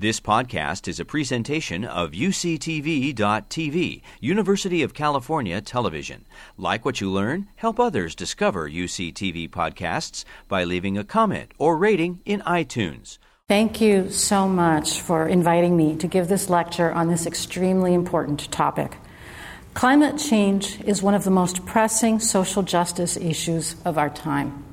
This podcast is a presentation of UCTV.tv, University of California Television. Like what you learn, help others discover UCTV podcasts by leaving a comment or rating in iTunes. Thank you so much for inviting me to give this lecture on this extremely important topic. Climate change is one of the most pressing social justice issues of our time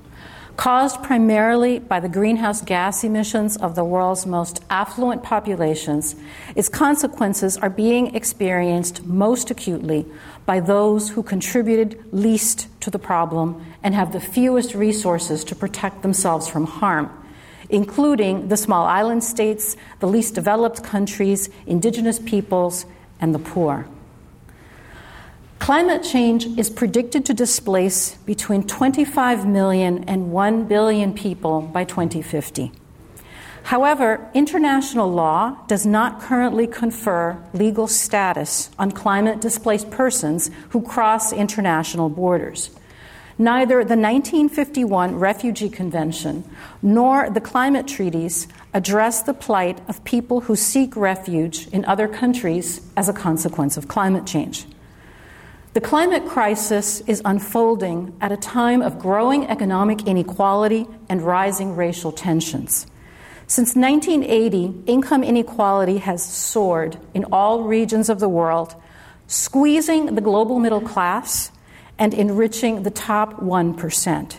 caused primarily by the greenhouse gas emissions of the world's most affluent populations, its consequences are being experienced most acutely by those who contributed least to the problem and have the fewest resources to protect themselves from harm, including the small island states, the least developed countries, indigenous peoples, and the poor. Climate change is predicted to displace between 25 million and 1 billion people by 2050. However, international law does not currently confer legal status on climate displaced persons who cross international borders. Neither the 1951 Refugee Convention nor the climate treaties address the plight of people who seek refuge in other countries as a consequence of climate change. The climate crisis is unfolding at a time of growing economic inequality and rising racial tensions. Since 1980, income inequality has soared in all regions of the world, squeezing the global middle class and enriching the top 1%.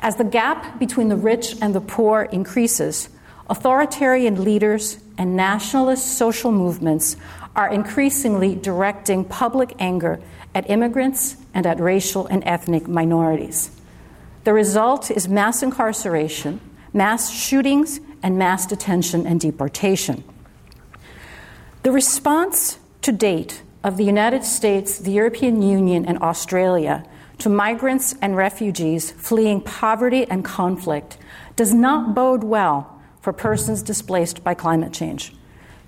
As the gap between the rich and the poor increases, authoritarian leaders and nationalist social movements are increasingly directing public anger at immigrants and at racial and ethnic minorities. The result is mass incarceration, mass shootings, and mass detention and deportation. The response to date of the United States, the European Union, and Australia to migrants and refugees fleeing poverty and conflict does not bode well for persons displaced by climate change.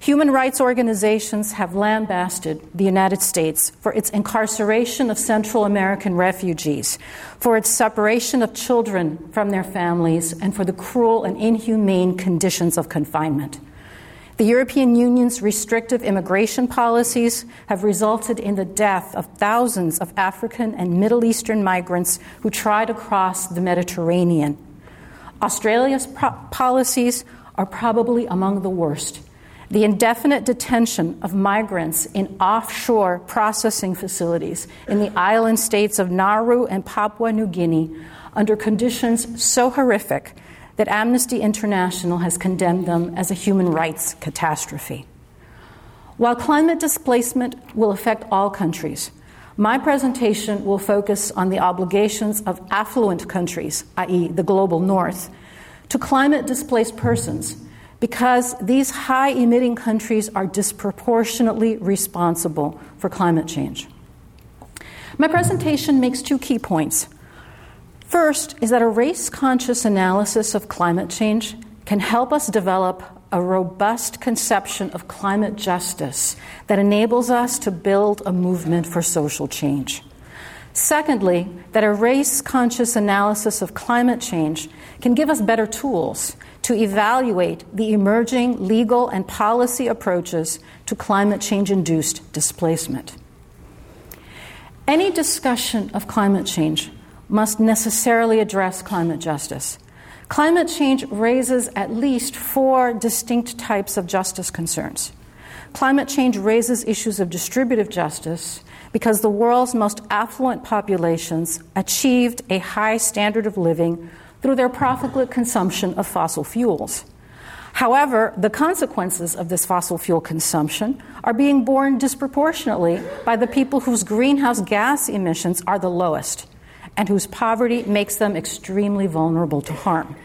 Human rights organizations have lambasted the United States for its incarceration of Central American refugees, for its separation of children from their families, and for the cruel and inhumane conditions of confinement. The European Union's restrictive immigration policies have resulted in the death of thousands of African and Middle Eastern migrants who try to cross the Mediterranean. Australia's pro- policies are probably among the worst the indefinite detention of migrants in offshore processing facilities in the island states of Nauru and Papua New Guinea under conditions so horrific that Amnesty International has condemned them as a human rights catastrophe. While climate displacement will affect all countries, my presentation will focus on the obligations of affluent countries, i.e., the global north, to climate displaced persons because these high emitting countries are disproportionately responsible for climate change. My presentation makes two key points. First is that a race conscious analysis of climate change can help us develop a robust conception of climate justice that enables us to build a movement for social change. Secondly, that a race conscious analysis of climate change can give us better tools to evaluate the emerging legal and policy approaches to climate change induced displacement. Any discussion of climate change must necessarily address climate justice. Climate change raises at least four distinct types of justice concerns. Climate change raises issues of distributive justice because the world's most affluent populations achieved a high standard of living through their profligate consumption of fossil fuels. However, the consequences of this fossil fuel consumption are being borne disproportionately by the people whose greenhouse gas emissions are the lowest and whose poverty makes them extremely vulnerable to harm.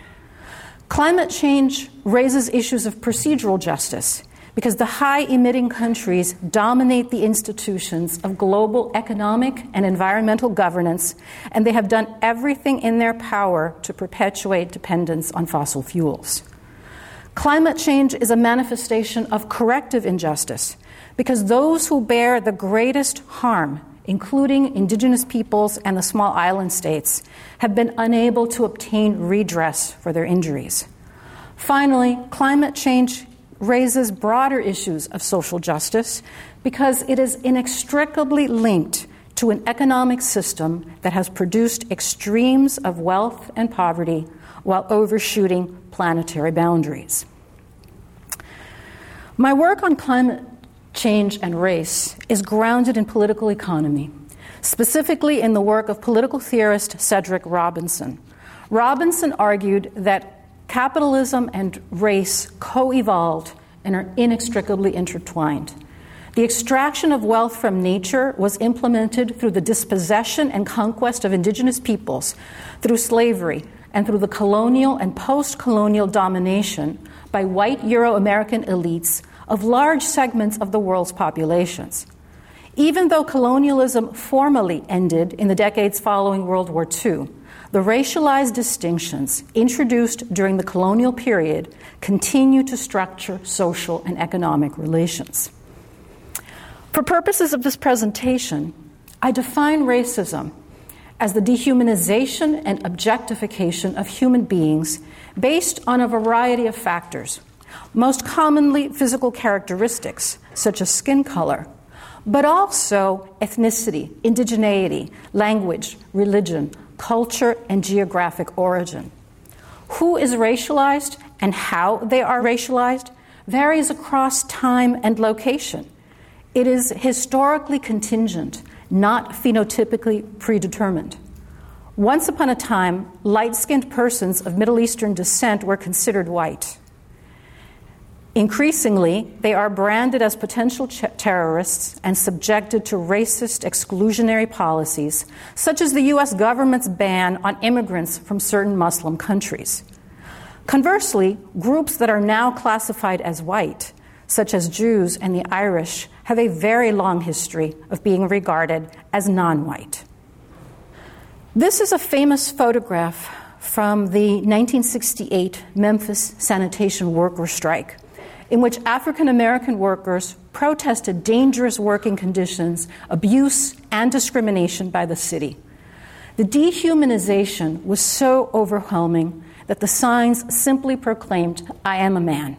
Climate change raises issues of procedural justice because the high emitting countries dominate the institutions of global economic and environmental governance, and they have done everything in their power to perpetuate dependence on fossil fuels. Climate change is a manifestation of corrective injustice because those who bear the greatest harm, including indigenous peoples and the small island states, have been unable to obtain redress for their injuries. Finally, climate change raises broader issues of social justice because it is inextricably linked to an economic system that has produced extremes of wealth and poverty while overshooting planetary boundaries. My work on climate change and race is grounded in political economy, specifically in the work of political theorist Cedric Robinson. Robinson argued that capitalism and race co evolved and are inextricably intertwined. The extraction of wealth from nature was implemented through the dispossession and conquest of indigenous peoples, through slavery, and through the colonial and post colonial domination by white Euro American elites of large segments of the world's populations. Even though colonialism formally ended in the decades following World War II, the racialized distinctions introduced during the colonial period continue to structure social and economic relations. For purposes of this presentation, I define racism as the dehumanization and objectification of human beings based on a variety of factors, most commonly physical characteristics such as skin color, but also ethnicity, indigeneity, language, religion, culture, and geographic origin. Who is racialized and how they are racialized varies across time and location. It is historically contingent, not phenotypically predetermined. Once upon a time, light skinned persons of Middle Eastern descent were considered white. Increasingly, they are branded as potential ch- terrorists and subjected to racist exclusionary policies, such as the U.S. government's ban on immigrants from certain Muslim countries. Conversely, groups that are now classified as white, such as Jews and the Irish, have a very long history of being regarded as non white. This is a famous photograph from the 1968 Memphis sanitation worker strike in which African American workers protested dangerous working conditions, abuse, and discrimination by the city. The dehumanization was so overwhelming that the signs simply proclaimed, I am a man.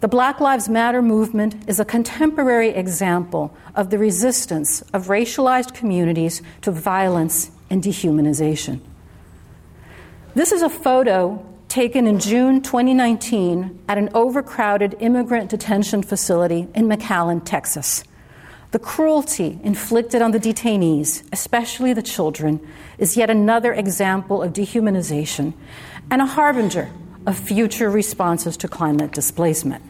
The Black Lives Matter movement is a contemporary example of the resistance of racialized communities to violence and dehumanization. This is a photo taken in June 2019 at an overcrowded immigrant detention facility in McAllen, Texas. The cruelty inflicted on the detainees, especially the children, is yet another example of dehumanization and a harbinger of future responses to climate displacement.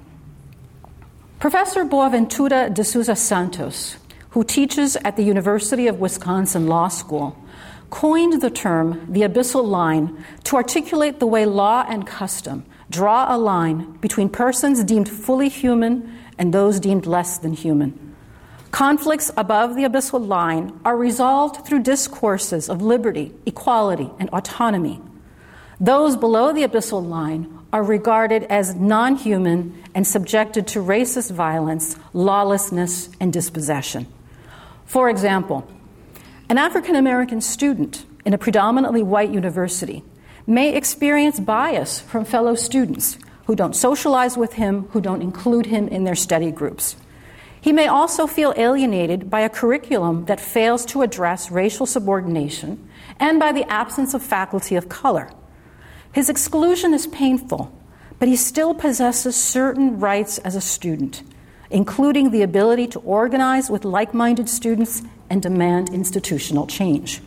Professor Boaventura de Sousa Santos, who teaches at the University of Wisconsin Law School, coined the term the abyssal line to articulate the way law and custom draw a line between persons deemed fully human and those deemed less than human. Conflicts above the abyssal line are resolved through discourses of liberty, equality, and autonomy. Those below the abyssal line are regarded as non human and subjected to racist violence, lawlessness, and dispossession. For example, an African American student in a predominantly white university may experience bias from fellow students who don't socialize with him, who don't include him in their study groups. He may also feel alienated by a curriculum that fails to address racial subordination and by the absence of faculty of color. His exclusion is painful, but he still possesses certain rights as a student, including the ability to organize with like minded students and demand institutional change.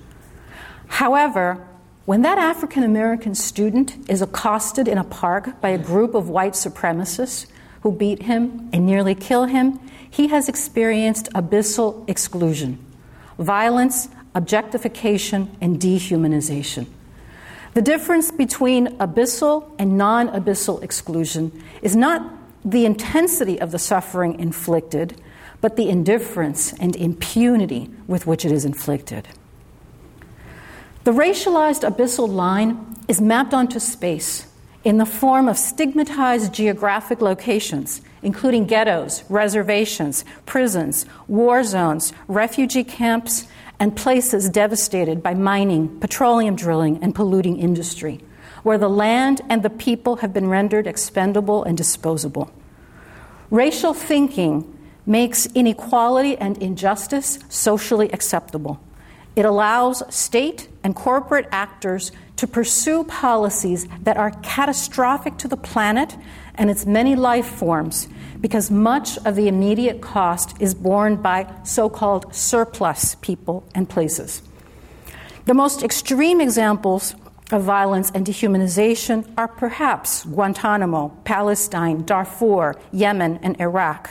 However, when that African American student is accosted in a park by a group of white supremacists who beat him and nearly kill him, he has experienced abyssal exclusion, violence, objectification, and dehumanization. The difference between abyssal and non abyssal exclusion is not the intensity of the suffering inflicted, but the indifference and impunity with which it is inflicted. The racialized abyssal line is mapped onto space in the form of stigmatized geographic locations, including ghettos, reservations, prisons, war zones, refugee camps, and places devastated by mining, petroleum drilling, and polluting industry. Where the land and the people have been rendered expendable and disposable. Racial thinking makes inequality and injustice socially acceptable. It allows state and corporate actors to pursue policies that are catastrophic to the planet and its many life forms because much of the immediate cost is borne by so called surplus people and places. The most extreme examples of violence and dehumanization are perhaps Guantanamo, Palestine, Darfur, Yemen, and Iraq.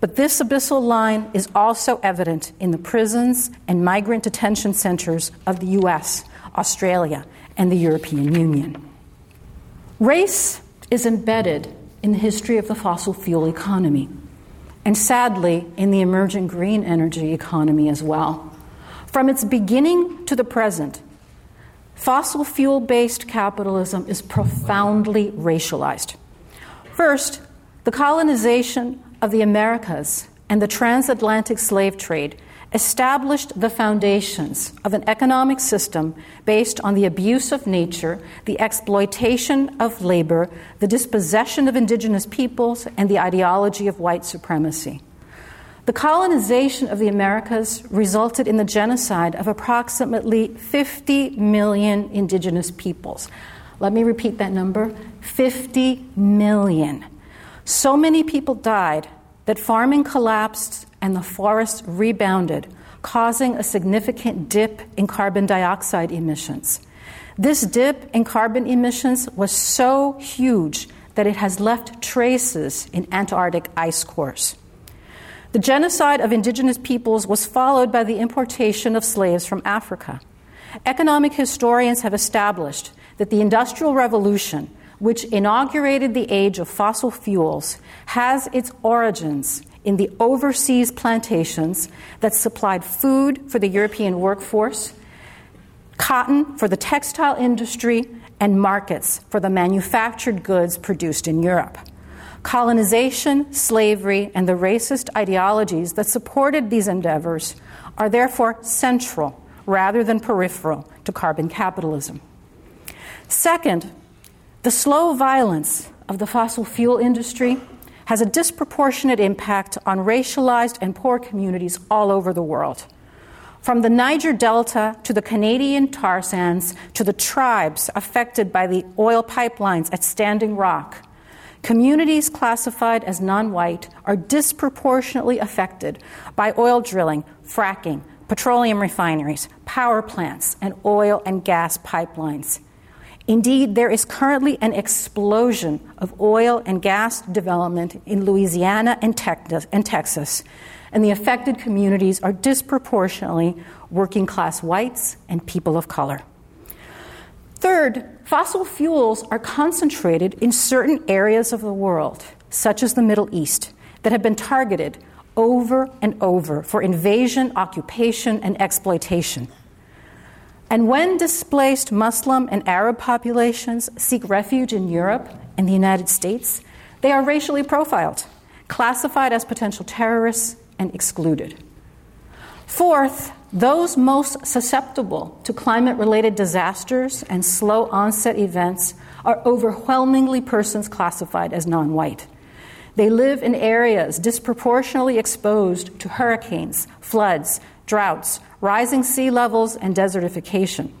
But this abyssal line is also evident in the prisons and migrant detention centers of the US, Australia, and the European Union. Race is embedded in the history of the fossil fuel economy, and sadly, in the emerging green energy economy as well. From its beginning to the present, fossil fuel based capitalism is profoundly racialized. First, the colonization of the Americas and the transatlantic slave trade established the foundations of an economic system based on the abuse of nature, the exploitation of labor, the dispossession of indigenous peoples, and the ideology of white supremacy. The colonization of the Americas resulted in the genocide of approximately 50 million indigenous peoples. Let me repeat that number 50 million. So many people died that farming collapsed and the forests rebounded, causing a significant dip in carbon dioxide emissions. This dip in carbon emissions was so huge that it has left traces in Antarctic ice cores. The genocide of indigenous peoples was followed by the importation of slaves from Africa. Economic historians have established that the Industrial Revolution, which inaugurated the age of fossil fuels, has its origins in the overseas plantations that supplied food for the European workforce, cotton for the textile industry, and markets for the manufactured goods produced in Europe. Colonization, slavery, and the racist ideologies that supported these endeavors are therefore central rather than peripheral to carbon capitalism. Second, the slow violence of the fossil fuel industry has a disproportionate impact on racialized and poor communities all over the world. From the Niger Delta to the Canadian tar sands to the tribes affected by the oil pipelines at Standing Rock, communities classified as non white are disproportionately affected by oil drilling, fracking, petroleum refineries, power plants, and oil and gas pipelines. Indeed, there is currently an explosion of oil and gas development in Louisiana and Texas, and the affected communities are disproportionately working class whites and people of color. Third, fossil fuels are concentrated in certain areas of the world, such as the Middle East, that have been targeted over and over for invasion, occupation, and exploitation. And when displaced Muslim and Arab populations seek refuge in Europe and the United States, they are racially profiled, classified as potential terrorists, and excluded. Fourth, those most susceptible to climate related disasters and slow onset events are overwhelmingly persons classified as non white. They live in areas disproportionately exposed to hurricanes, floods, droughts, rising sea levels, and desertification.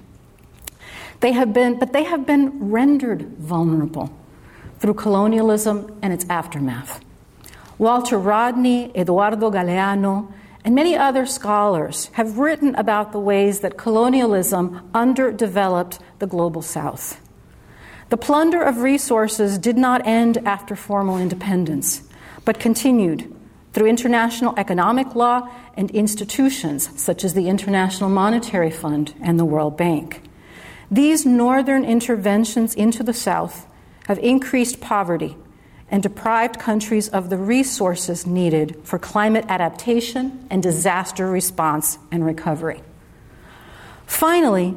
They have been, but they have been rendered vulnerable through colonialism and its aftermath. Walter Rodney, Eduardo Galeano, and many other scholars have written about the ways that colonialism underdeveloped the global south. The plunder of resources did not end after formal independence, but continued through international economic law and institutions such as the International Monetary Fund and the World Bank. These northern interventions into the South have increased poverty and deprived countries of the resources needed for climate adaptation and disaster response and recovery. Finally,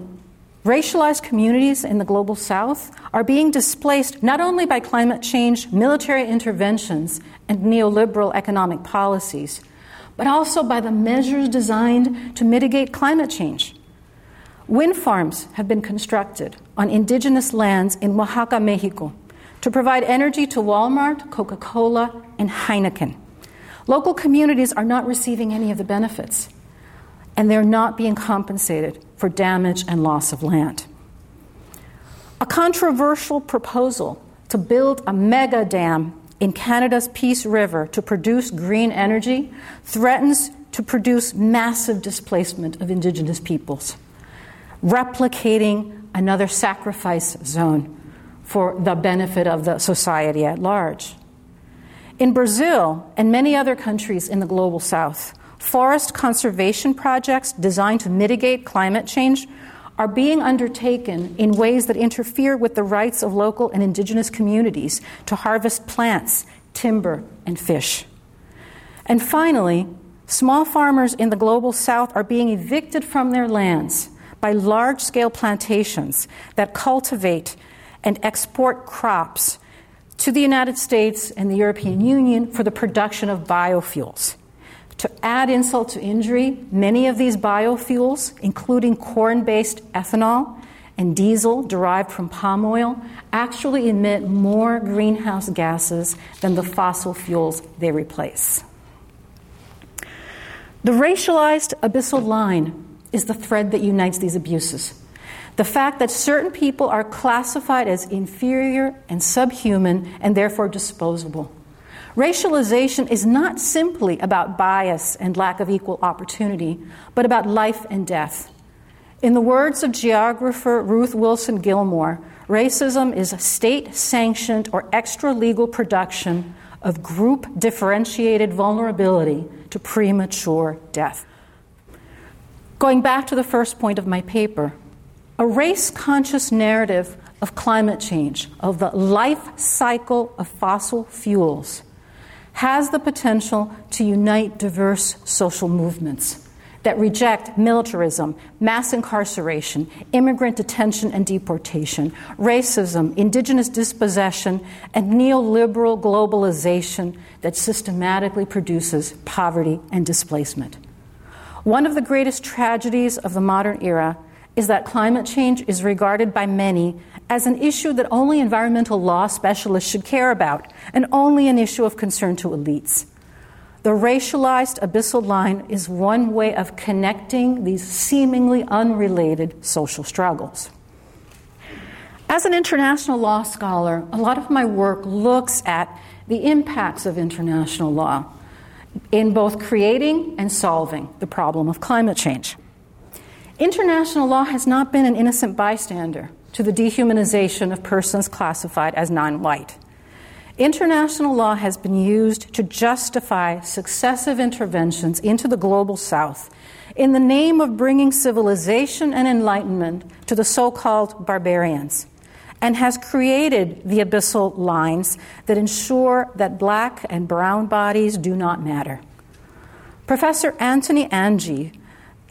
racialized communities in the global south are being displaced not only by climate change, military interventions, and neoliberal economic policies, but also by the measures designed to mitigate climate change. Wind farms have been constructed on indigenous lands in Oaxaca, Mexico, to provide energy to Walmart, Coca Cola, and Heineken. Local communities are not receiving any of the benefits, and they're not being compensated for damage and loss of land. A controversial proposal to build a mega dam in Canada's Peace River to produce green energy threatens to produce massive displacement of Indigenous peoples, replicating another sacrifice zone for the benefit of the society at large. In Brazil and many other countries in the global south, forest conservation projects designed to mitigate climate change are being undertaken in ways that interfere with the rights of local and indigenous communities to harvest plants, timber, and fish. And finally, small farmers in the global south are being evicted from their lands by large scale plantations that cultivate and export crops to the United States and the European Union for the production of biofuels. To add insult to injury, many of these biofuels, including corn based ethanol and diesel derived from palm oil, actually emit more greenhouse gases than the fossil fuels they replace. The racialized abyssal line is the thread that unites these abuses. The fact that certain people are classified as inferior and subhuman and therefore disposable. Racialization is not simply about bias and lack of equal opportunity, but about life and death. In the words of geographer Ruth Wilson Gilmore, racism is a state sanctioned or extra legal production of group differentiated vulnerability to premature death. Going back to the first point of my paper, a race conscious narrative of climate change, of the life cycle of fossil fuels, has the potential to unite diverse social movements that reject militarism, mass incarceration, immigrant detention and deportation, racism, indigenous dispossession, and neoliberal globalization that systematically produces poverty and displacement. One of the greatest tragedies of the modern era is that climate change is regarded by many as an issue that only environmental law specialists should care about, and only an issue of concern to elites. The racialized abyssal line is one way of connecting these seemingly unrelated social struggles. As an international law scholar, a lot of my work looks at the impacts of international law in both creating and solving the problem of climate change. International law has not been an innocent bystander to the dehumanization of persons classified as non white. International law has been used to justify successive interventions into the global south in the name of bringing civilization and enlightenment to the so called barbarians and has created the abyssal lines that ensure that black and brown bodies do not matter. Professor Anthony Anghie,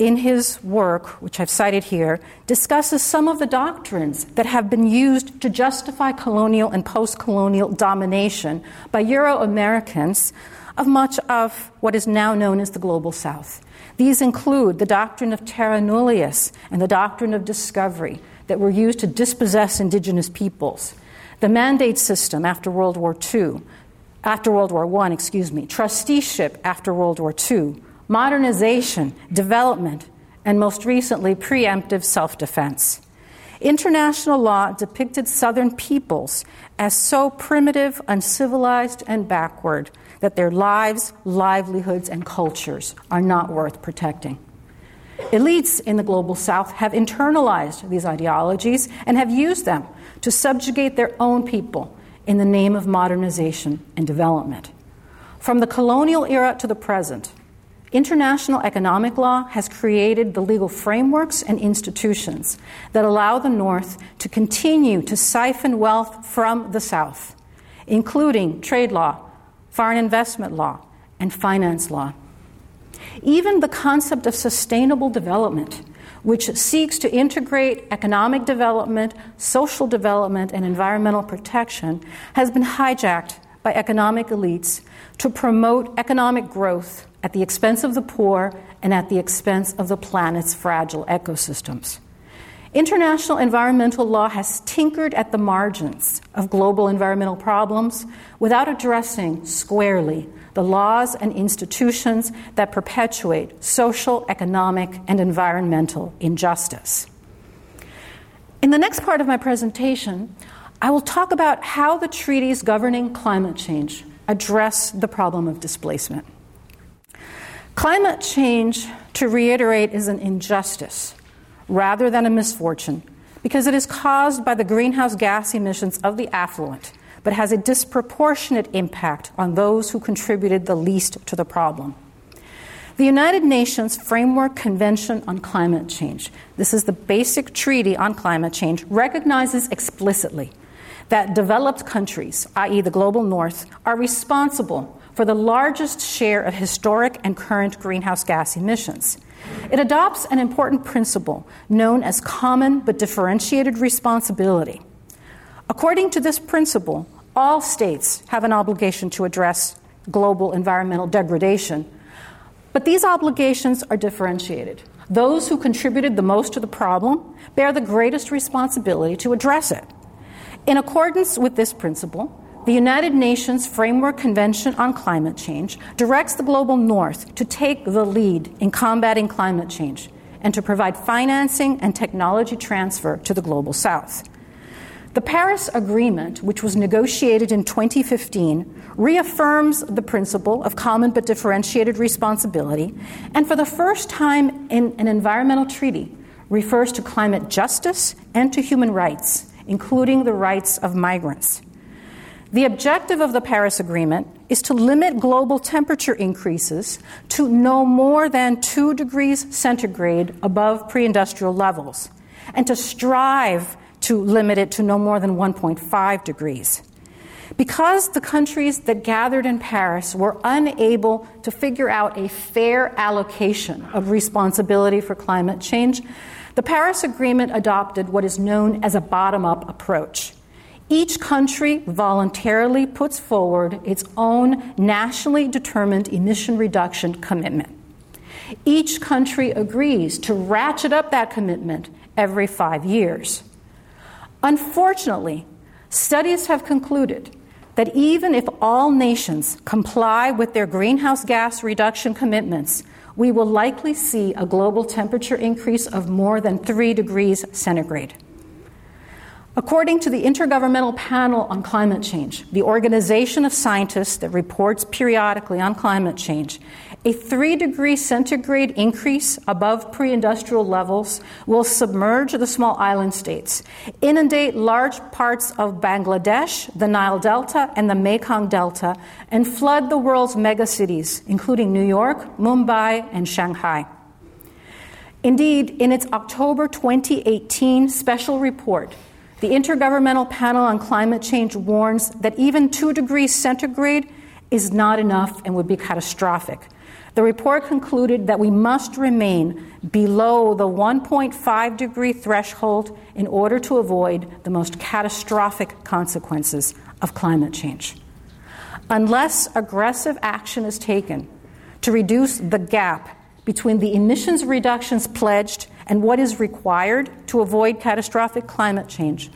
in his work, which I've cited here, discusses some of the doctrines that have been used to justify colonial and post colonial domination by Euro Americans of much of what is now known as the Global South. These include the doctrine of terra nullius and the doctrine of discovery, that were used to dispossess indigenous peoples. The mandate system after World War II, after World War I, excuse me, trusteeship after World War II, modernization, development, and most recently, preemptive self defense. International law depicted Southern peoples as so primitive, uncivilized, and backward that their lives, livelihoods, and cultures are not worth protecting. Elites in the global south have internalized these ideologies and have used them to subjugate their own people in the name of modernization and development. From the colonial era to the present, international economic law has created the legal frameworks and institutions that allow the North to continue to siphon wealth from the South, including trade law, foreign investment law, and finance law. Even the concept of sustainable development, which seeks to integrate economic development, social development, and environmental protection, has been hijacked by economic elites to promote economic growth at the expense of the poor and at the expense of the planet's fragile ecosystems. International environmental law has tinkered at the margins of global environmental problems without addressing squarely the laws and institutions that perpetuate social, economic, and environmental injustice. In the next part of my presentation, I will talk about how the treaties governing climate change address the problem of displacement. Climate change, to reiterate, is an injustice rather than a misfortune because it is caused by the greenhouse gas emissions of the affluent, but has a disproportionate impact on those who contributed the least to the problem. The United Nations Framework Convention on Climate Change, this is the basic treaty on climate change, recognizes explicitly that developed countries, i.e., the global north, are responsible for the largest share of historic and current greenhouse gas emissions. It adopts an important principle known as common but differentiated responsibility. According to this principle, all states have an obligation to address global environmental degradation, but these obligations are differentiated. Those who contributed the most to the problem bear the greatest responsibility to address it. In accordance with this principle, the United Nations Framework Convention on Climate Change directs the global north to take the lead in combating climate change and to provide financing and technology transfer to the global south. The Paris Agreement, which was negotiated in 2015, reaffirms the principle of common but differentiated responsibility, and for the first time in an environmental treaty, refers to climate justice and to human rights, including the rights of migrants. The objective of the Paris Agreement is to limit global temperature increases to no more than 2 degrees centigrade above pre industrial levels, and to strive to limit it to no more than 1.5 degrees. Because the countries that gathered in Paris were unable to figure out a fair allocation of responsibility for climate change, the Paris Agreement adopted what is known as a bottom up approach. Each country voluntarily puts forward its own nationally determined emission reduction commitment. Each country agrees to ratchet up that commitment every five years. Unfortunately, studies have concluded that even if all nations comply with their greenhouse gas reduction commitments, we will likely see a global temperature increase of more than 3 degrees centigrade. According to the Intergovernmental Panel on Climate Change, the organization of scientists that reports periodically on climate change, a 3 degree centigrade increase above pre industrial levels will submerge the small island states, inundate large parts of Bangladesh, the Nile Delta, and the Mekong Delta, and flood the world's megacities, including New York, Mumbai, and Shanghai. Indeed, in its October 2018 special report, the Intergovernmental Panel on Climate Change warns that even 2 degrees centigrade is not enough and would be catastrophic. The report concluded that we must remain below the 1.5 degree threshold in order to avoid the most catastrophic consequences of climate change. Unless aggressive action is taken to reduce the gap between the emissions reductions pledged and what is required to avoid catastrophic climate change,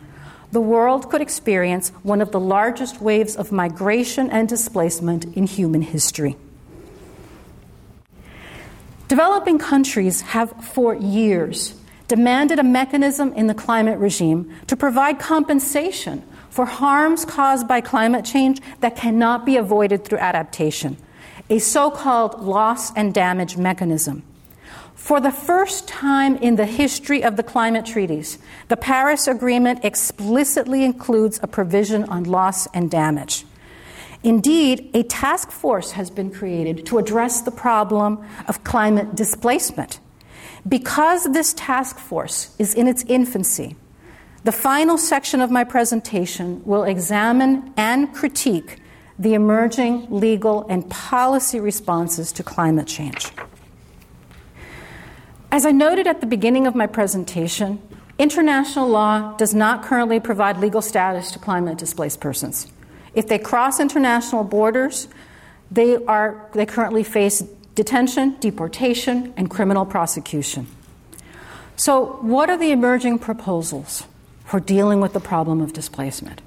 the world could experience one of the largest waves of migration and displacement in human history. Developing countries have for years demanded a mechanism in the climate regime to provide compensation for harms caused by climate change that cannot be avoided through adaptation, a so called loss and damage mechanism. For the first time in the history of the climate treaties, the Paris Agreement explicitly includes a provision on loss and damage. Indeed, a task force has been created to address the problem of climate displacement. Because this task force is in its infancy, the final section of my presentation will examine and critique the emerging legal and policy responses to climate change. As I noted at the beginning of my presentation, international law does not currently provide legal status to climate displaced persons. If they cross international borders, they, are, they currently face detention, deportation, and criminal prosecution. So, what are the emerging proposals for dealing with the problem of displacement?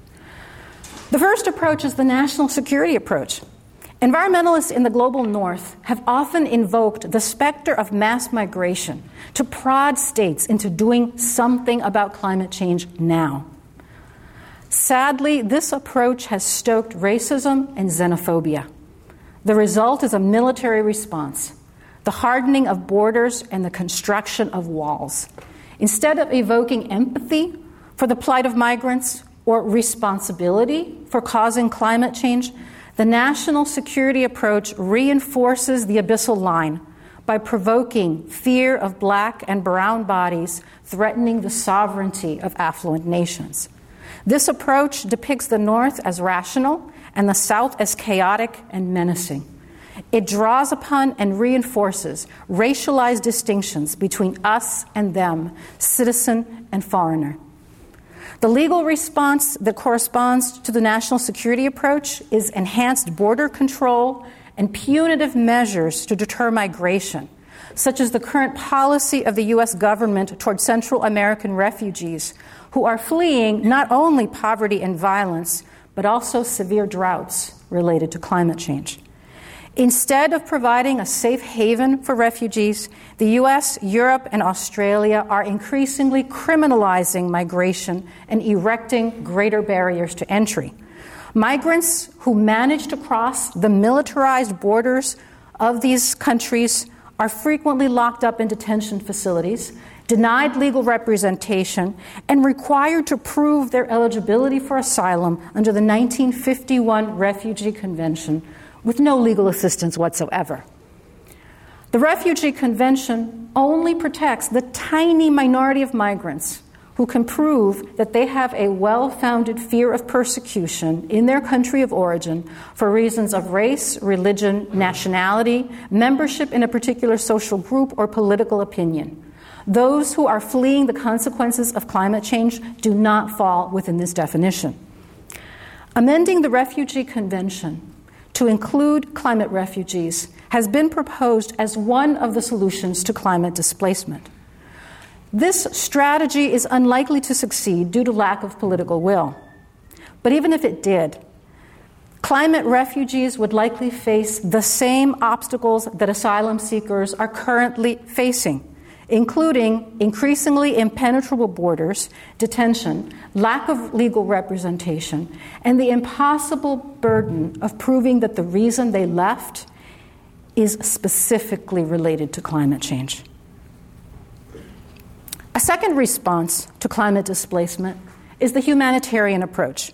The first approach is the national security approach. Environmentalists in the global north have often invoked the specter of mass migration to prod states into doing something about climate change now. Sadly, this approach has stoked racism and xenophobia. The result is a military response, the hardening of borders and the construction of walls. Instead of evoking empathy for the plight of migrants or responsibility for causing climate change, the national security approach reinforces the abyssal line by provoking fear of black and brown bodies threatening the sovereignty of affluent nations. This approach depicts the North as rational and the South as chaotic and menacing. It draws upon and reinforces racialized distinctions between us and them, citizen and foreigner. The legal response that corresponds to the national security approach is enhanced border control and punitive measures to deter migration, such as the current policy of the U.S. government toward Central American refugees who are fleeing not only poverty and violence, but also severe droughts related to climate change. Instead of providing a safe haven for refugees, the US, Europe, and Australia are increasingly criminalizing migration and erecting greater barriers to entry. Migrants who manage to cross the militarized borders of these countries are frequently locked up in detention facilities, denied legal representation, and required to prove their eligibility for asylum under the 1951 Refugee Convention with no legal assistance whatsoever. The Refugee Convention only protects the tiny minority of migrants who can prove that they have a well founded fear of persecution in their country of origin for reasons of race, religion, nationality, membership in a particular social group, or political opinion. Those who are fleeing the consequences of climate change do not fall within this definition. Amending the Refugee Convention to include climate refugees has been proposed as one of the solutions to climate displacement. This strategy is unlikely to succeed due to lack of political will. But even if it did, climate refugees would likely face the same obstacles that asylum seekers are currently facing including increasingly impenetrable borders, detention, lack of legal representation, and the impossible burden of proving that the reason they left is specifically related to climate change. A second response to climate displacement is the humanitarian approach.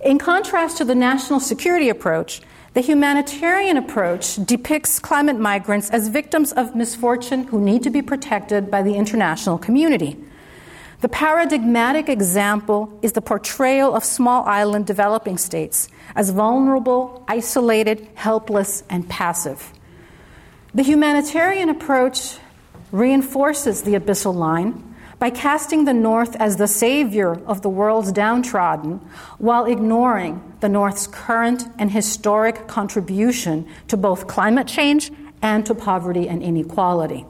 In contrast to the national security approach, the humanitarian approach depicts climate migrants as victims of misfortune who need to be protected by the international community. The paradigmatic example is the portrayal of small island developing states as vulnerable, isolated, helpless, and passive. The humanitarian approach reinforces the abyssal line by casting the North as the savior of the world's downtrodden while ignoring the North's current and historic contribution to both climate change and to poverty and inequality.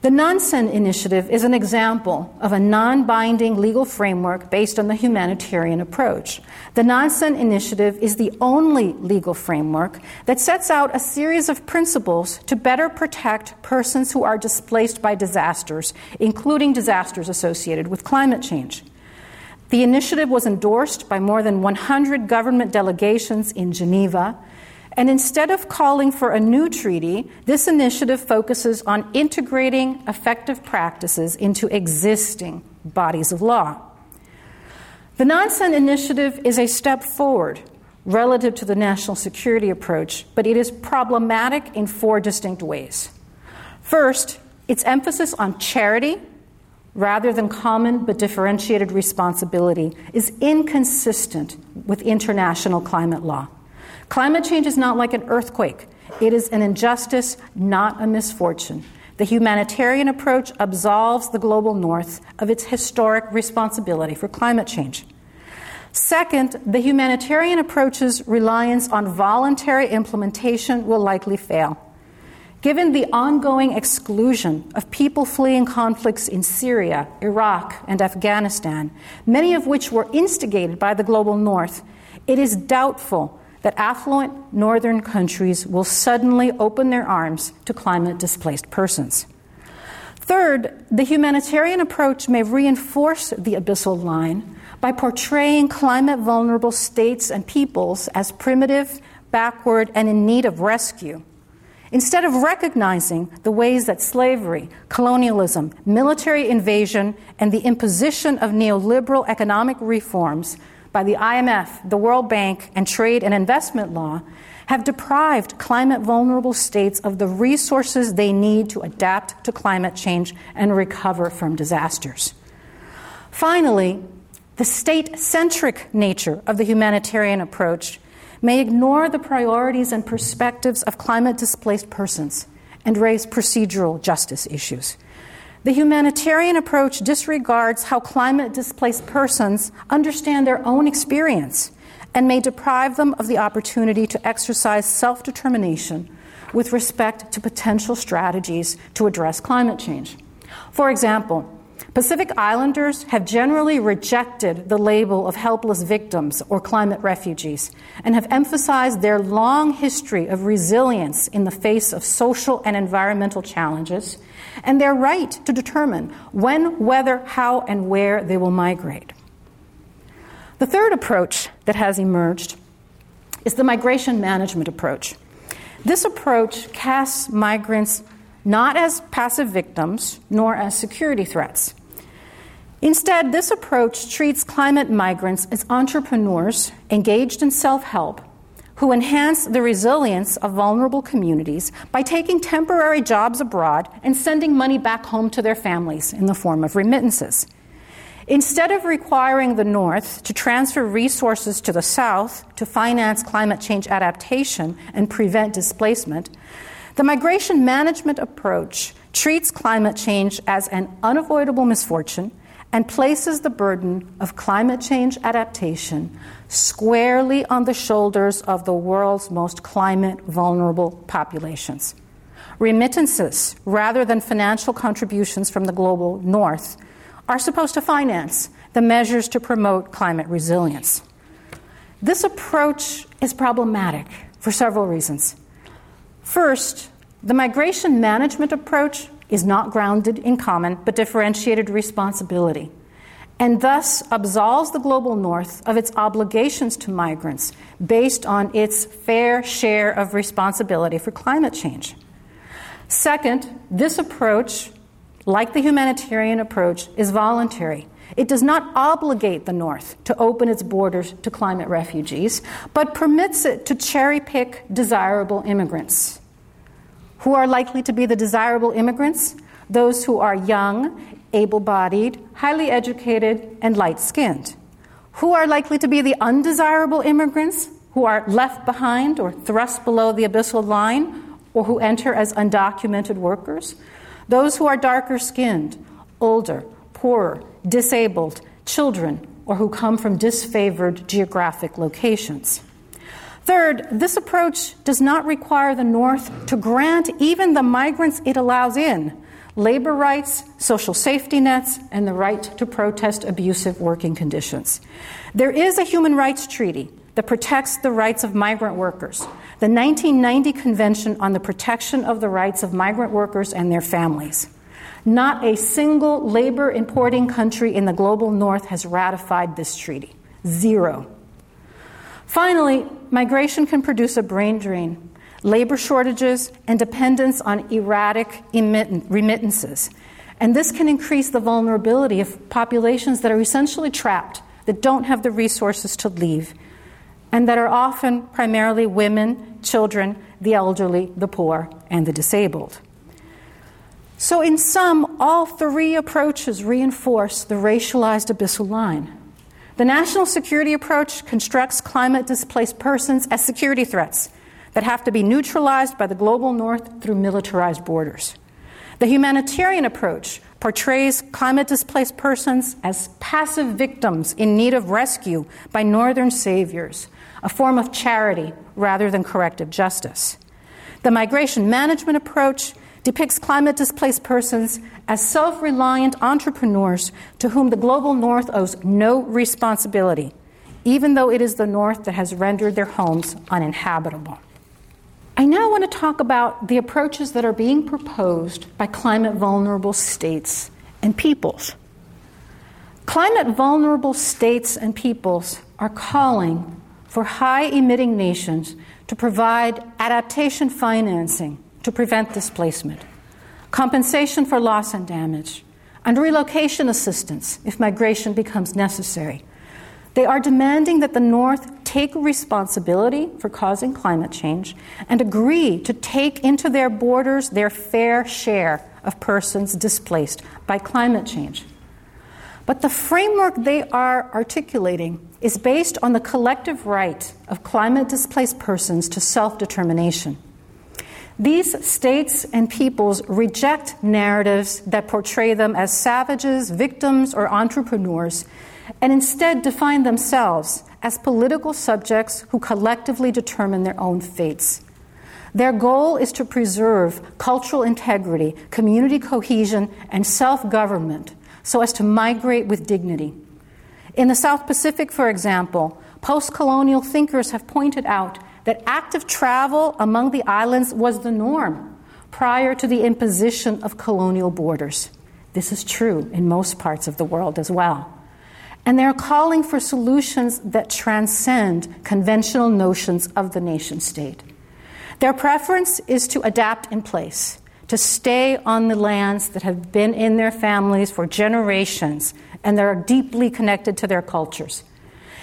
The Nansen Initiative is an example of a non binding legal framework based on the humanitarian approach. The Nansen Initiative is the only legal framework that sets out a series of principles to better protect persons who are displaced by disasters, including disasters associated with climate change. The initiative was endorsed by more than 100 government delegations in Geneva and instead of calling for a new treaty, this initiative focuses on integrating effective practices into existing bodies of law. The Nansen Initiative is a step forward relative to the national security approach, but it is problematic in four distinct ways. First, its emphasis on charity rather than common but differentiated responsibility is inconsistent with international climate law. Climate change is not like an earthquake, it is an injustice, not a misfortune. The humanitarian approach absolves the global north of its historic responsibility for climate change. Second, the humanitarian approach's reliance on voluntary implementation will likely fail. Given the ongoing exclusion of people fleeing conflicts in Syria, Iraq, and Afghanistan, many of which were instigated by the global north, it is doubtful that affluent northern countries will suddenly open their arms to climate displaced persons. Third, the humanitarian approach may reinforce the abyssal line by portraying climate vulnerable states and peoples as primitive, backward, and in need of rescue. Instead of recognizing the ways that slavery, colonialism, military invasion, and the imposition of neoliberal economic reforms by the IMF, the World Bank, and trade and investment law have deprived climate vulnerable states of the resources they need to adapt to climate change and recover from disasters. Finally, the state centric nature of the humanitarian approach may ignore the priorities and perspectives of climate displaced persons and raise procedural justice issues. The humanitarian approach disregards how climate displaced persons understand their own experience and may deprive them of the opportunity to exercise self determination with respect to potential strategies to address climate change. For example, Pacific Islanders have generally rejected the label of helpless victims or climate refugees and have emphasized their long history of resilience in the face of social and environmental challenges and their right to determine when, whether, how, and where they will migrate. The third approach that has emerged is the migration management approach. This approach casts migrants not as passive victims nor as security threats. Instead, this approach treats climate migrants as entrepreneurs engaged in self help who enhance the resilience of vulnerable communities by taking temporary jobs abroad and sending money back home to their families in the form of remittances. Instead of requiring the North to transfer resources to the South to finance climate change adaptation and prevent displacement, the migration management approach treats climate change as an unavoidable misfortune and places the burden of climate change adaptation squarely on the shoulders of the world's most climate vulnerable populations. Remittances, rather than financial contributions from the global north, are supposed to finance the measures to promote climate resilience. This approach is problematic for several reasons. First, the migration management approach is not grounded in common but differentiated responsibility, and thus absolves the global north of its obligations to migrants based on its fair share of responsibility for climate change. Second, this approach, like the humanitarian approach, is voluntary. It does not obligate the North to open its borders to climate refugees, but permits it to cherry pick desirable immigrants. Who are likely to be the desirable immigrants? Those who are young, able bodied, highly educated, and light skinned. Who are likely to be the undesirable immigrants who are left behind or thrust below the abyssal line or who enter as undocumented workers? Those who are darker skinned, older, poorer, disabled, children, or who come from disfavored geographic locations. Third, this approach does not require the North to grant even the migrants it allows in labor rights, social safety nets, and the right to protest abusive working conditions. There is a human rights treaty that protects the rights of migrant workers, the 1990 Convention on the Protection of the Rights of Migrant Workers and Their Families. Not a single labor importing country in the global north has ratified this treaty. Zero. Finally, migration can produce a brain drain, labor shortages, and dependence on erratic remittances. And this can increase the vulnerability of populations that are essentially trapped, that don't have the resources to leave, and that are often primarily women, children, the elderly, the poor, and the disabled. So, in sum, all three approaches reinforce the racialized abyssal line. The national security approach constructs climate displaced persons as security threats that have to be neutralized by the global north through militarized borders. The humanitarian approach portrays climate displaced persons as passive victims in need of rescue by northern saviors, a form of charity rather than corrective justice. The migration management approach depicts climate displaced persons as self reliant entrepreneurs to whom the global north owes no responsibility, even though it is the north that has rendered their homes uninhabitable. I now want to talk about the approaches that are being proposed by climate vulnerable states and peoples. Climate vulnerable states and peoples are calling for high emitting nations to provide adaptation financing to prevent displacement, compensation for loss and damage, and relocation assistance if migration becomes necessary. They are demanding that the North take responsibility for causing climate change and agree to take into their borders their fair share of persons displaced by climate change. But the framework they are articulating is based on the collective right of climate displaced persons to self determination. These states and peoples reject narratives that portray them as savages, victims, or entrepreneurs, and instead define themselves as political subjects who collectively determine their own fates. Their goal is to preserve cultural integrity, community cohesion, and self government so as to migrate with dignity. In the South Pacific, for example, post colonial thinkers have pointed out that active travel among the islands was the norm prior to the imposition of colonial borders. This is true in most parts of the world as well. And they're calling for solutions that transcend conventional notions of the nation state. Their preference is to adapt in place, to stay on the lands that have been in their families for generations and that are deeply connected to their cultures.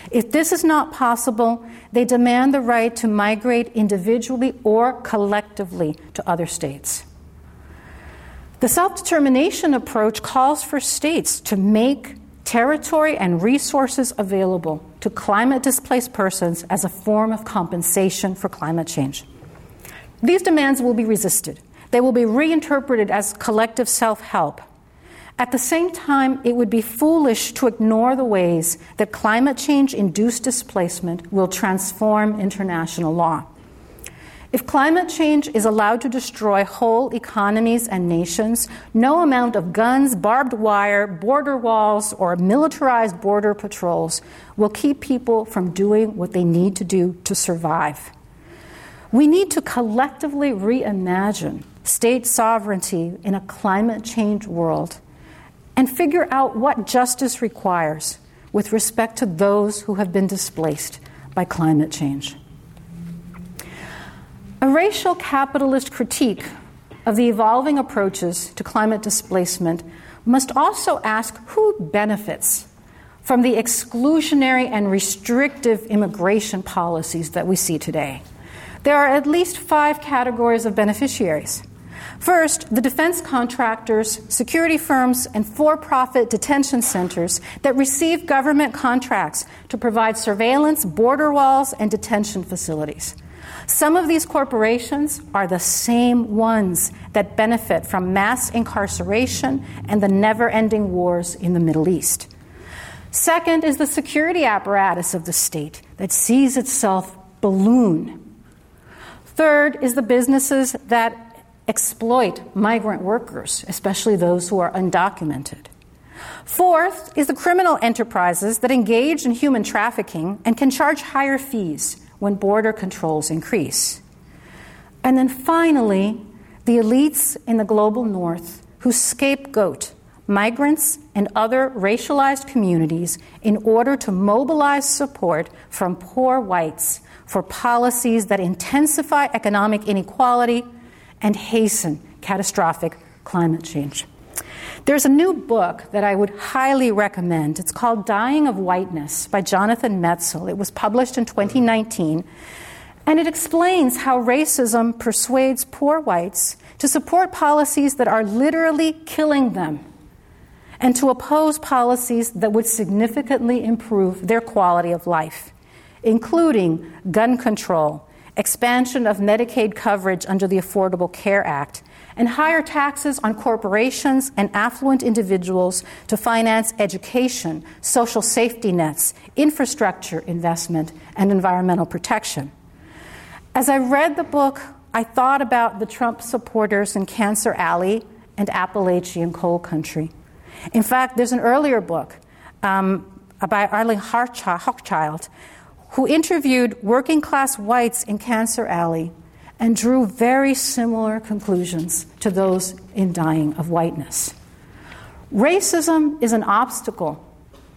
If this is not possible, they demand the right to migrate individually or collectively to other states. The self determination approach calls for states to make territory and resources available to climate displaced persons as a form of compensation for climate change. These demands will be resisted. They will be reinterpreted as collective self help at the same time, it would be foolish to ignore the ways that climate change induced displacement will transform international law. If climate change is allowed to destroy whole economies and nations, no amount of guns, barbed wire, border walls, or militarized border patrols will keep people from doing what they need to do to survive. We need to collectively reimagine state sovereignty in a climate change world and figure out what justice requires with respect to those who have been displaced by climate change. Racial capitalist critique of the evolving approaches to climate displacement must also ask who benefits from the exclusionary and restrictive immigration policies that we see today. There are at least five categories of beneficiaries. First, the defense contractors, security firms, and for profit detention centers that receive government contracts to provide surveillance, border walls, and detention facilities. Some of these corporations are the same ones that benefit from mass incarceration and the never ending wars in the Middle East. Second is the security apparatus of the state that sees itself balloon. Third is the businesses that exploit migrant workers, especially those who are undocumented. Fourth is the criminal enterprises that engage in human trafficking and can charge higher fees when border controls increase. And then finally, the elites in the global north who scapegoat migrants and other racialized communities in order to mobilize support from poor whites for policies that intensify economic inequality and hasten catastrophic climate change. There's a new book that I would highly recommend. It's called Dying of Whiteness by Jonathan Metzl. It was published in 2019, and it explains how racism persuades poor whites to support policies that are literally killing them and to oppose policies that would significantly improve their quality of life, including gun control expansion of Medicaid coverage under the Affordable Care Act, and higher taxes on corporations and affluent individuals to finance education, social safety nets, infrastructure investment, and environmental protection. As I read the book, I thought about the Trump supporters in Cancer Alley and Appalachian coal country. In fact, there's an earlier book um, by Arlie Hochschild who interviewed working class whites in Cancer Alley and drew very similar conclusions to those in Dying of Whiteness. Racism is an obstacle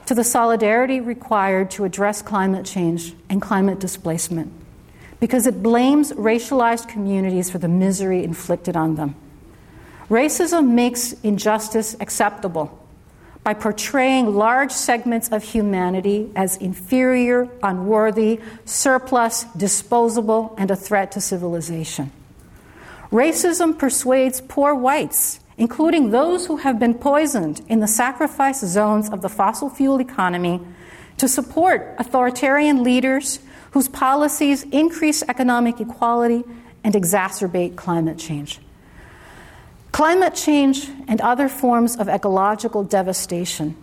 to the solidarity required to address climate change and climate displacement because it blames racialized communities for the misery inflicted on them. Racism makes injustice acceptable by portraying large segments of humanity as inferior, unworthy, surplus, disposable, and a threat to civilization. Racism persuades poor whites, including those who have been poisoned in the sacrifice zones of the fossil fuel economy, to support authoritarian leaders whose policies increase economic equality and exacerbate climate change. Climate change and other forms of ecological devastation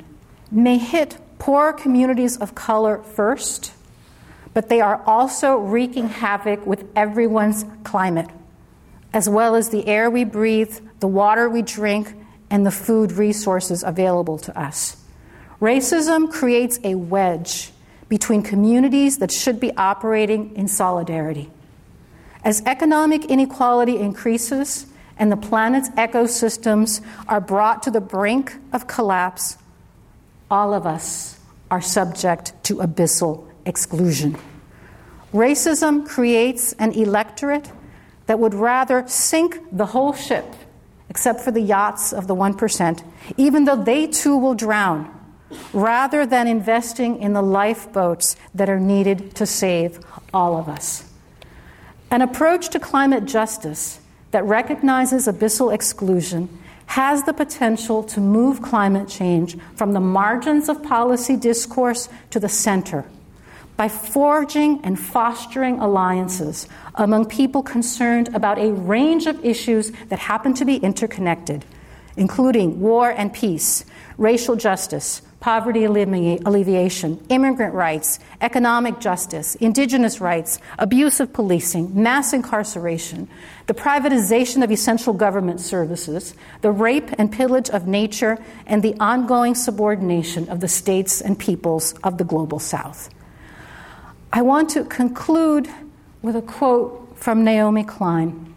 may hit poor communities of color first, but they are also wreaking havoc with everyone's climate, as well as the air we breathe, the water we drink, and the food resources available to us. Racism creates a wedge between communities that should be operating in solidarity. As economic inequality increases, and the planet's ecosystems are brought to the brink of collapse, all of us are subject to abyssal exclusion. Racism creates an electorate that would rather sink the whole ship, except for the yachts of the 1%, even though they too will drown, rather than investing in the lifeboats that are needed to save all of us. An approach to climate justice that recognizes abyssal exclusion has the potential to move climate change from the margins of policy discourse to the center by forging and fostering alliances among people concerned about a range of issues that happen to be interconnected, including war and peace, racial justice, poverty alleviation, immigrant rights, economic justice, indigenous rights, abuse of policing, mass incarceration, the privatization of essential government services, the rape and pillage of nature, and the ongoing subordination of the states and peoples of the global south. I want to conclude with a quote from Naomi Klein.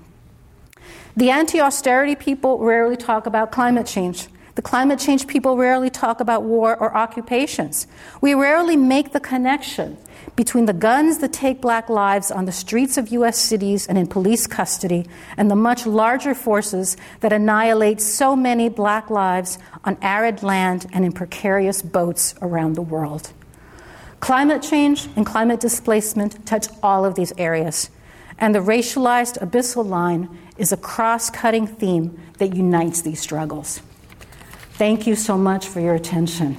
The anti austerity people rarely talk about climate change. The climate change people rarely talk about war or occupations. We rarely make the connection between the guns that take black lives on the streets of U.S. cities and in police custody and the much larger forces that annihilate so many black lives on arid land and in precarious boats around the world. Climate change and climate displacement touch all of these areas, and the racialized abyssal line is a cross cutting theme that unites these struggles. Thank you so much for your attention.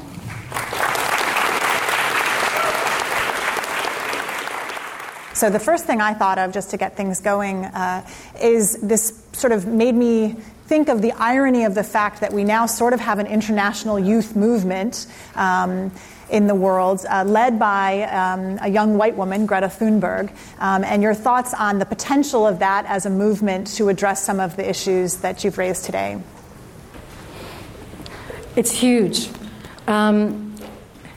So, the first thing I thought of, just to get things going, uh, is this sort of made me think of the irony of the fact that we now sort of have an international youth movement. Um, in the world, uh, led by um, a young white woman, Greta Thunberg, um, and your thoughts on the potential of that as a movement to address some of the issues that you've raised today. It's huge. Um,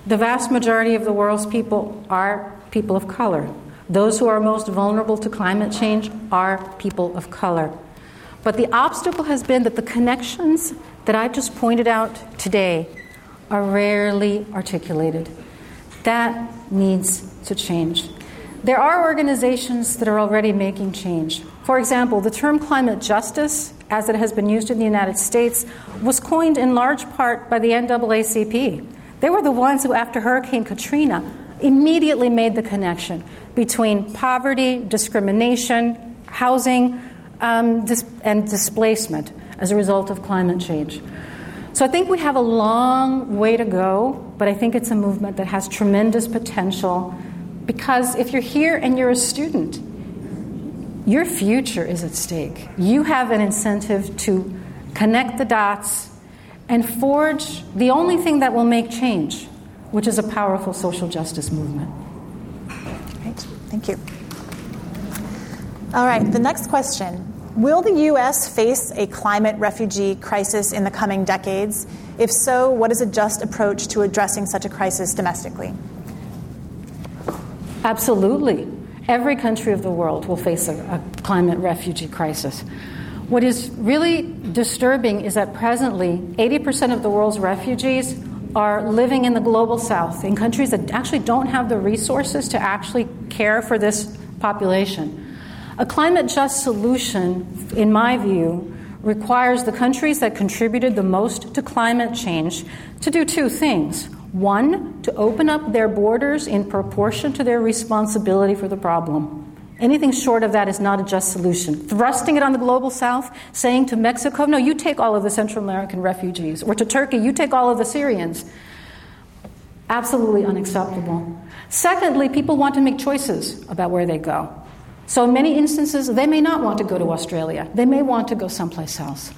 the vast majority of the world's people are people of color. Those who are most vulnerable to climate change are people of color. But the obstacle has been that the connections that I've just pointed out today are rarely articulated. That needs to change. There are organizations that are already making change. For example, the term climate justice, as it has been used in the United States, was coined in large part by the NAACP. They were the ones who, after Hurricane Katrina, immediately made the connection between poverty, discrimination, housing, um, dis- and displacement as a result of climate change. So I think we have a long way to go, but I think it's a movement that has tremendous potential because if you're here and you're a student, your future is at stake. You have an incentive to connect the dots and forge the only thing that will make change, which is a powerful social justice movement. Great, thank you. All right, the next question. Will the U.S. face a climate refugee crisis in the coming decades? If so, what is a just approach to addressing such a crisis domestically? Absolutely. Every country of the world will face a, a climate refugee crisis. What is really disturbing is that presently 80% of the world's refugees are living in the global south, in countries that actually don't have the resources to actually care for this population. A climate just solution, in my view, requires the countries that contributed the most to climate change to do two things. One, to open up their borders in proportion to their responsibility for the problem. Anything short of that is not a just solution. Thrusting it on the global south, saying to Mexico, no, you take all of the Central American refugees, or to Turkey, you take all of the Syrians. Absolutely unacceptable. Secondly, people want to make choices about where they go. So, in many instances, they may not want to go to Australia, they may want to go someplace else.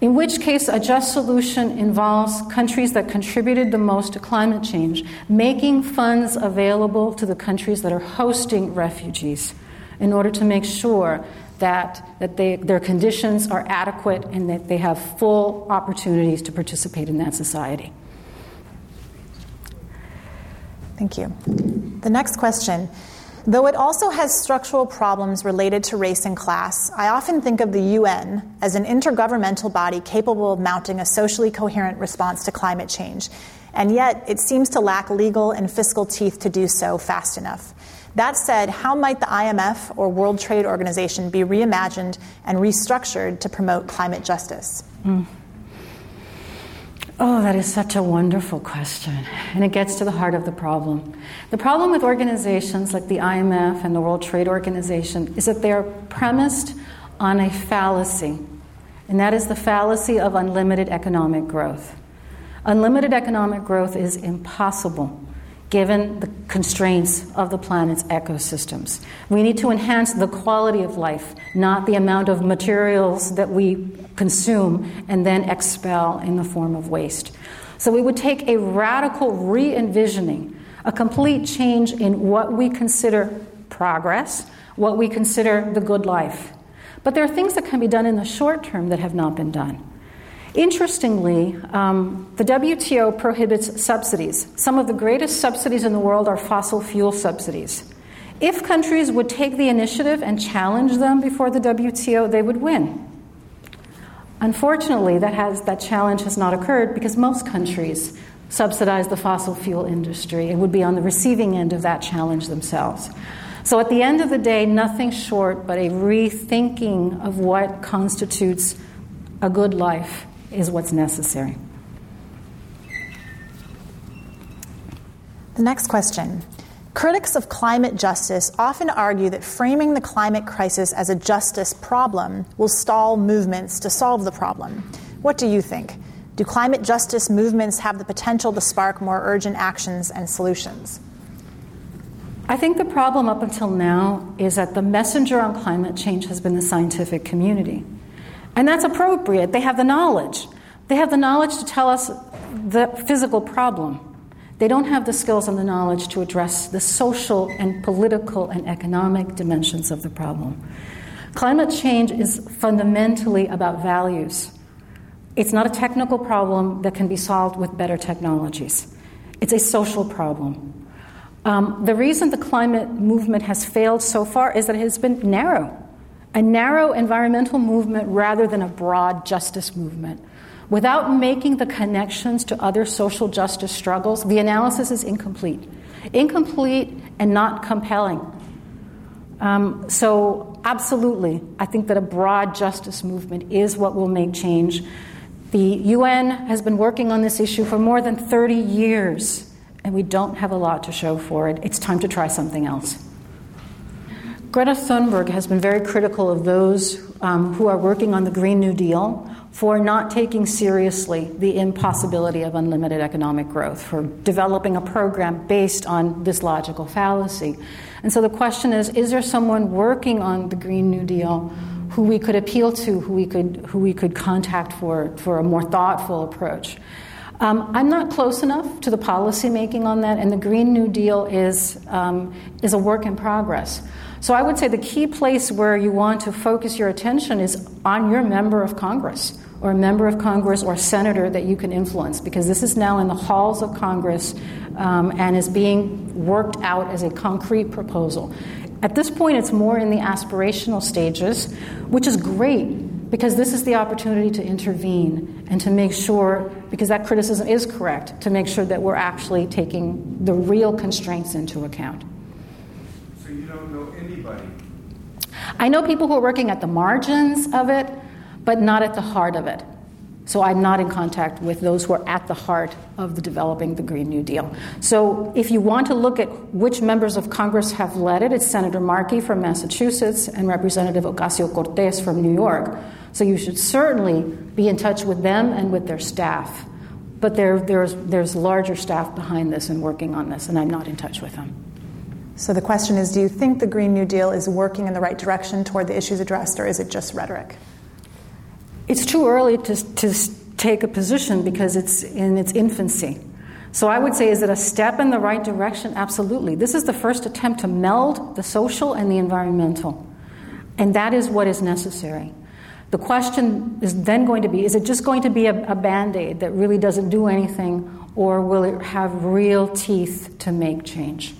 In which case, a just solution involves countries that contributed the most to climate change making funds available to the countries that are hosting refugees in order to make sure that, that they, their conditions are adequate and that they have full opportunities to participate in that society. Thank you. The next question Though it also has structural problems related to race and class, I often think of the UN as an intergovernmental body capable of mounting a socially coherent response to climate change, and yet it seems to lack legal and fiscal teeth to do so fast enough. That said, how might the IMF or World Trade Organization be reimagined and restructured to promote climate justice? Mm. Oh, that is such a wonderful question. And it gets to the heart of the problem. The problem with organizations like the IMF and the World Trade Organization is that they are premised on a fallacy, and that is the fallacy of unlimited economic growth. Unlimited economic growth is impossible given the constraints of the planet's ecosystems. We need to enhance the quality of life, not the amount of materials that we consume and then expel in the form of waste. So we would take a radical re envisioning, a complete change in what we consider progress, what we consider the good life. But there are things that can be done in the short term that have not been done. Interestingly, um, the WTO prohibits subsidies. Some of the greatest subsidies in the world are fossil fuel subsidies. If countries would take the initiative and challenge them before the WTO, they would win. Unfortunately, that, has, that challenge has not occurred because most countries subsidize the fossil fuel industry and would be on the receiving end of that challenge themselves. So, at the end of the day, nothing short but a rethinking of what constitutes a good life is what's necessary. The next question. Critics of climate justice often argue that framing the climate crisis as a justice problem will stall movements to solve the problem. What do you think? Do climate justice movements have the potential to spark more urgent actions and solutions? I think the problem up until now is that the messenger on climate change has been the scientific community. And that's appropriate. They have the knowledge. They have the knowledge to tell us the physical problem. They don't have the skills and the knowledge to address the social and political and economic dimensions of the problem. Climate change is fundamentally about values. It's not a technical problem that can be solved with better technologies. It's a social problem. Um, the reason the climate movement has failed so far is that it has been narrow a narrow environmental movement rather than a broad justice movement. Without making the connections to other social justice struggles, the analysis is incomplete. Incomplete and not compelling. Um, so, absolutely, I think that a broad justice movement is what will make change. The UN has been working on this issue for more than 30 years, and we don't have a lot to show for it. It's time to try something else. Greta Thunberg has been very critical of those um, who are working on the Green New Deal for not taking seriously the impossibility of unlimited economic growth, for developing a program based on this logical fallacy. And so the question is is there someone working on the Green New Deal who we could appeal to, who we could, who we could contact for, for a more thoughtful approach? Um, I'm not close enough to the policymaking on that, and the Green New Deal is, um, is a work in progress. So I would say the key place where you want to focus your attention is on your member of Congress or a member of Congress or senator that you can influence because this is now in the halls of Congress um, and is being worked out as a concrete proposal. At this point, it's more in the aspirational stages, which is great because this is the opportunity to intervene and to make sure, because that criticism is correct, to make sure that we're actually taking the real constraints into account. So you don't know anybody? I know people who are working at the margins of it but not at the heart of it. So I'm not in contact with those who are at the heart of the developing the Green New Deal. So if you want to look at which members of Congress have led it, it's Senator Markey from Massachusetts and Representative Ocasio Cortez from New York. So you should certainly be in touch with them and with their staff. But there, there's, there's larger staff behind this and working on this, and I'm not in touch with them. So the question is do you think the Green New Deal is working in the right direction toward the issues addressed, or is it just rhetoric? It's too early to, to take a position because it's in its infancy. So I would say, is it a step in the right direction? Absolutely. This is the first attempt to meld the social and the environmental. And that is what is necessary. The question is then going to be is it just going to be a, a band aid that really doesn't do anything, or will it have real teeth to make change?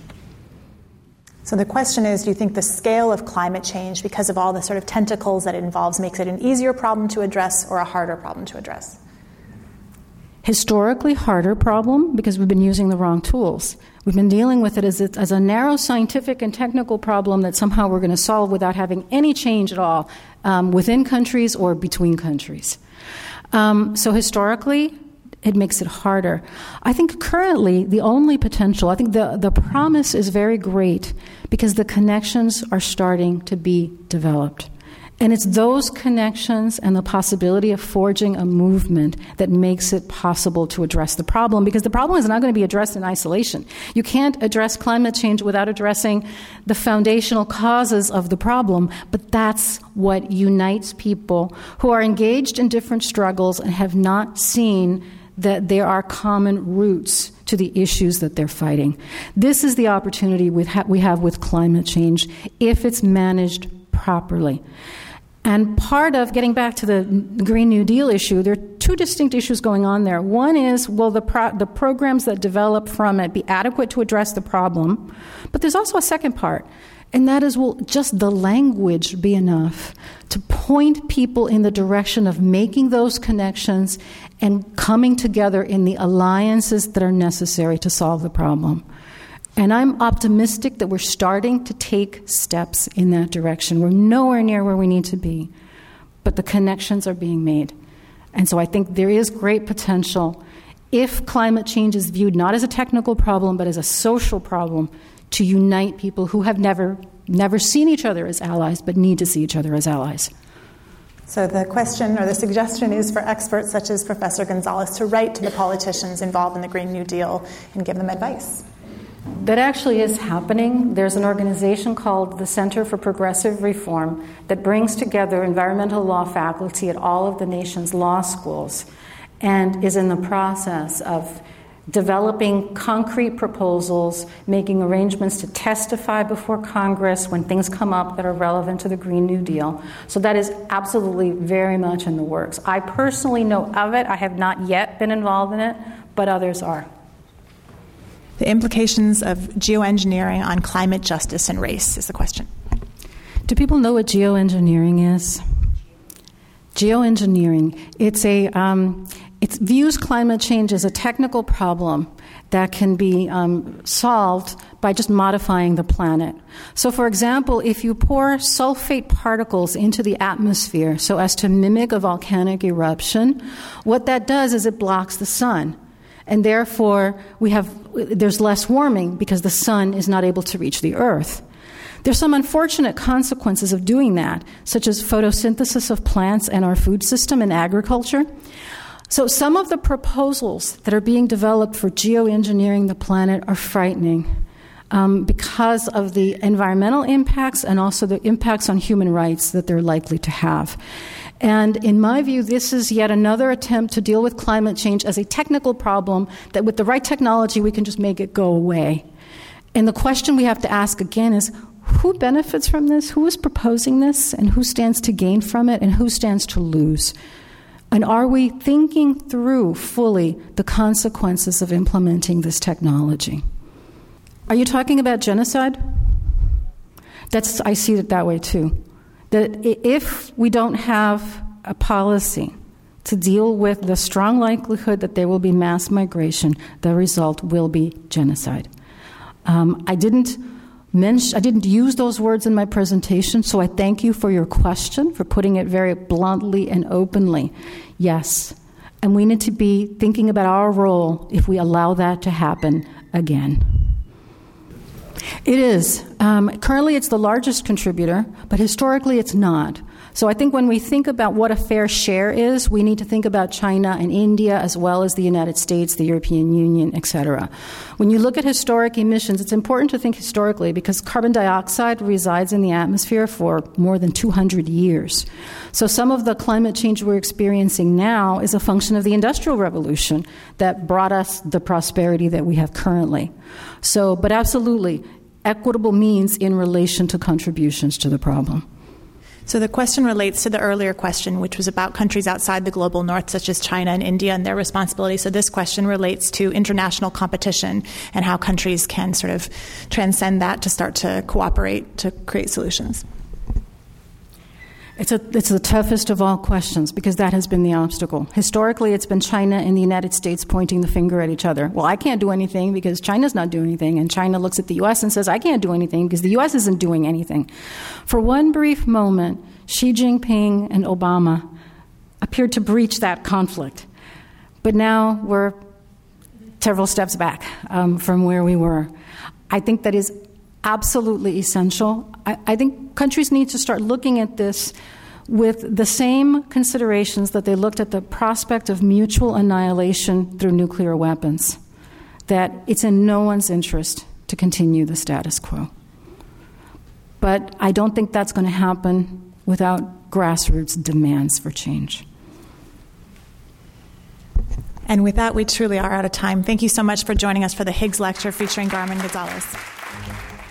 So the question is do you think the scale of climate change, because of all the sort of tentacles that it involves, makes it an easier problem to address or a harder problem to address? Historically, harder problem because we've been using the wrong tools. We've been dealing with it as, a, as a narrow scientific and technical problem that somehow we're going to solve without having any change at all um, within countries or between countries. Um, so, historically, it makes it harder. I think currently the only potential, I think the, the promise is very great because the connections are starting to be developed. And it's those connections and the possibility of forging a movement that makes it possible to address the problem because the problem is not going to be addressed in isolation. You can't address climate change without addressing the foundational causes of the problem, but that's what unites people who are engaged in different struggles and have not seen that there are common roots to the issues that they're fighting. This is the opportunity we have with climate change if it's managed properly. And part of getting back to the Green New Deal issue, there are two distinct issues going on there. One is will the, pro- the programs that develop from it be adequate to address the problem? But there's also a second part. And that is, will just the language be enough to point people in the direction of making those connections and coming together in the alliances that are necessary to solve the problem? And I'm optimistic that we're starting to take steps in that direction. We're nowhere near where we need to be, but the connections are being made. And so I think there is great potential if climate change is viewed not as a technical problem, but as a social problem to unite people who have never, never seen each other as allies, but need to see each other as allies. So, the question or the suggestion is for experts such as Professor Gonzalez to write to the politicians involved in the Green New Deal and give them advice. That actually is happening. There's an organization called the Center for Progressive Reform that brings together environmental law faculty at all of the nation's law schools and is in the process of developing concrete proposals, making arrangements to testify before Congress when things come up that are relevant to the Green New Deal. So that is absolutely very much in the works. I personally know of it. I have not yet been involved in it, but others are. The implications of geoengineering on climate justice and race is the question. Do people know what geoengineering is? Geoengineering, it's a um, it views climate change as a technical problem that can be um, solved by just modifying the planet. So, for example, if you pour sulfate particles into the atmosphere so as to mimic a volcanic eruption, what that does is it blocks the sun. And therefore, we have, there's less warming because the sun is not able to reach the earth. There's some unfortunate consequences of doing that, such as photosynthesis of plants and our food system and agriculture. So, some of the proposals that are being developed for geoengineering the planet are frightening um, because of the environmental impacts and also the impacts on human rights that they're likely to have. And in my view, this is yet another attempt to deal with climate change as a technical problem that, with the right technology, we can just make it go away. And the question we have to ask again is who benefits from this, who is proposing this, and who stands to gain from it, and who stands to lose. And are we thinking through fully the consequences of implementing this technology? Are you talking about genocide? That's, I see it that way too. That if we don't have a policy to deal with the strong likelihood that there will be mass migration, the result will be genocide. Um, I didn't I didn't use those words in my presentation, so I thank you for your question, for putting it very bluntly and openly. Yes, and we need to be thinking about our role if we allow that to happen again. It is. Um, currently, it's the largest contributor, but historically, it's not. So I think when we think about what a fair share is, we need to think about China and India as well as the United States, the European Union, etc. When you look at historic emissions, it's important to think historically because carbon dioxide resides in the atmosphere for more than 200 years. So some of the climate change we're experiencing now is a function of the industrial revolution that brought us the prosperity that we have currently. So, but absolutely, equitable means in relation to contributions to the problem. So the question relates to the earlier question, which was about countries outside the global north, such as China and India, and their responsibility. So this question relates to international competition and how countries can sort of transcend that to start to cooperate to create solutions. It's, a, it's the toughest of all questions because that has been the obstacle. Historically, it's been China and the United States pointing the finger at each other. Well, I can't do anything because China's not doing anything, and China looks at the U.S. and says, I can't do anything because the U.S. isn't doing anything. For one brief moment, Xi Jinping and Obama appeared to breach that conflict. But now we're several steps back um, from where we were. I think that is absolutely essential. I, I think countries need to start looking at this with the same considerations that they looked at the prospect of mutual annihilation through nuclear weapons, that it's in no one's interest to continue the status quo. But I don't think that's going to happen without grassroots demands for change. And with that, we truly are out of time. Thank you so much for joining us for the Higgs Lecture featuring Carmen Gonzalez.